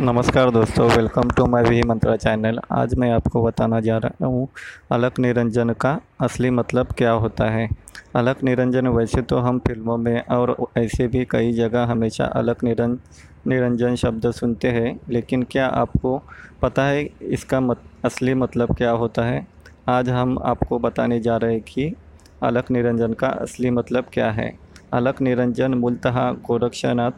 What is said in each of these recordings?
नमस्कार दोस्तों welcome to my V Mantra channel आज मैं आपको बताना जा रहा हूँ अलग निरंजन का असली मतलब क्या होता है? अलग निरंजन वैसे तो हम फ़िल्मों में और ऐसे भी कई जगह हमेशा अलग निरंजन निरंजन शब्द सुनते हैं लेकिन क्या आपको पता है इसका मत, असली मतलब क्या होता है? आज हम आपको बताने जा रहे हैं कि अलग निरंजन का असली मतलब क्या है। अलग निरंजन मूलतः गोरक्षनाथ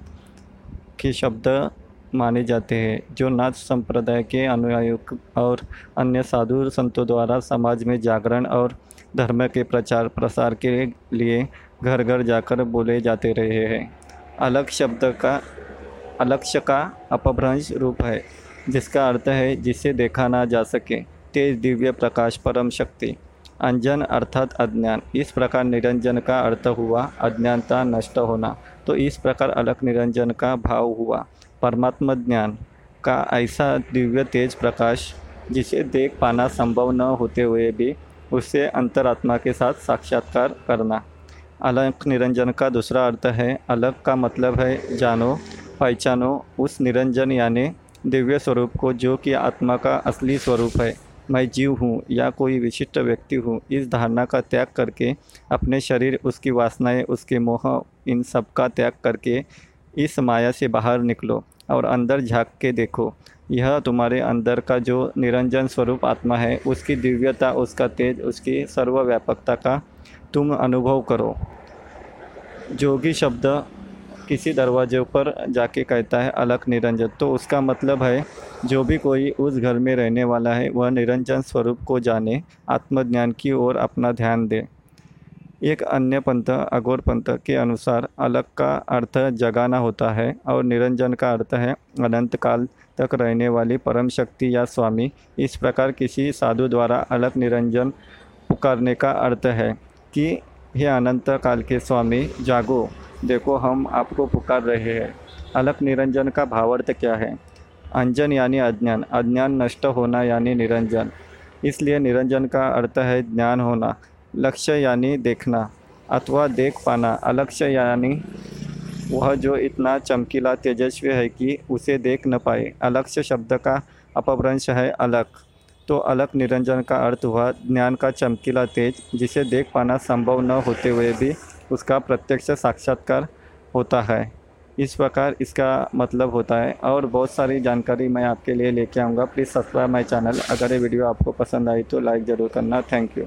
के शब्द माने जाते हैं, जो नाथ संप्रदाय के अनुयायियों और अन्य साधु संतों द्वारा समाज में जागरण और धर्म के प्रचार प्रसार के लिए घर घर जाकर बोले जाते रहे हैं। अलग शब्द का अलक्ष्य का अपभ्रंश रूप है, जिसका अर्थ है जिसे देखा ना जा सके। तेज दिव्य प्रकाश परम शक्ति, अंजन अर्थात अज्ञान। इस प्रकार निरंजन का अर्थ हुआ अज्ञानता नष्ट होना। तो इस प्रकार अलग निरंजन का भाव हुआ। परमात्मा ज्ञान का ऐसा दिव्य तेज प्रकाश जिसे देख पाना संभव न होते हुए भी उससे अंतरात्मा के साथ साक्षात्कार करना। अलग निरंजन का दूसरा अर्थ है अलग का मतलब है जानो, पहचानो उस निरंजन यानी दिव्य स्वरूप को जो कि आत्मा का असली स्वरूप है। मैं जीव हूँ या कोई विशिष्ट व्यक्ति हूँ, इस धारणा का त्याग करके अपने शरीर, उसकी वासनाएँ, उसके मोह, इन सब का त्याग करके इस माया से बाहर निकलो और अंदर झाँक के देखो। यह तुम्हारे अंदर का जो निरंजन स्वरूप आत्मा है, उसकी दिव्यता, उसका तेज, उसकी सर्वव्यापकता का तुम अनुभव करो। जोगी शब्द किसी दरवाजे पर जाके कहता है अलग निरंजन। तो उसका मतलब है, जो भी कोई उस घर में रहने वाला है, वह निरंजन स्वरूप को जाने, आत्मज्ञान की ओर अपना ध्यान दे। एक अन्य पंथ, अघोर पंथ के अनुसार अलग का अर्थ जगाना होता है और निरंजन का अर्थ है अनंत काल तक रहने वाली परम शक्ति या स्वामी। इस प्रकार किसी साधु द्वारा अलग निरंजन पुकारने का अर्थ है कि, हे अनंत काल के स्वामी, जागो। देखो, हम आपको पुकार रहे हैं। अलग निरंजन का भावार्थ क्या है? अंजन यानी अज्ञान। अज्ञान नष्ट होना यानी निरंजन। इसलिए निरंजन का अर्थ है ज्ञान होना। लक्ष्य यानी देखना, अथवा देख पाना। अलक्ष्य यानी वह जो इतना चमकीला तेजस्वी है कि उसे देख न पाए। अलक्ष्य शब्द का अपभ्रंश है अलग तो अलग निरंजन का अर्थ हुआ ज्ञान का चमकीला तेज, जिसे देख पाना संभव न होते हुए भी उसका प्रत्यक्ष साक्षात्कार होता है। इस प्रकार इसका मतलब होता है। और बहुत सारी जानकारी मैं आपके लिए लेके आऊँगा। Please subscribe my channel. अगर ये वीडियो आपको पसंद आई तो लाइक ज़रूर करना। Thank you.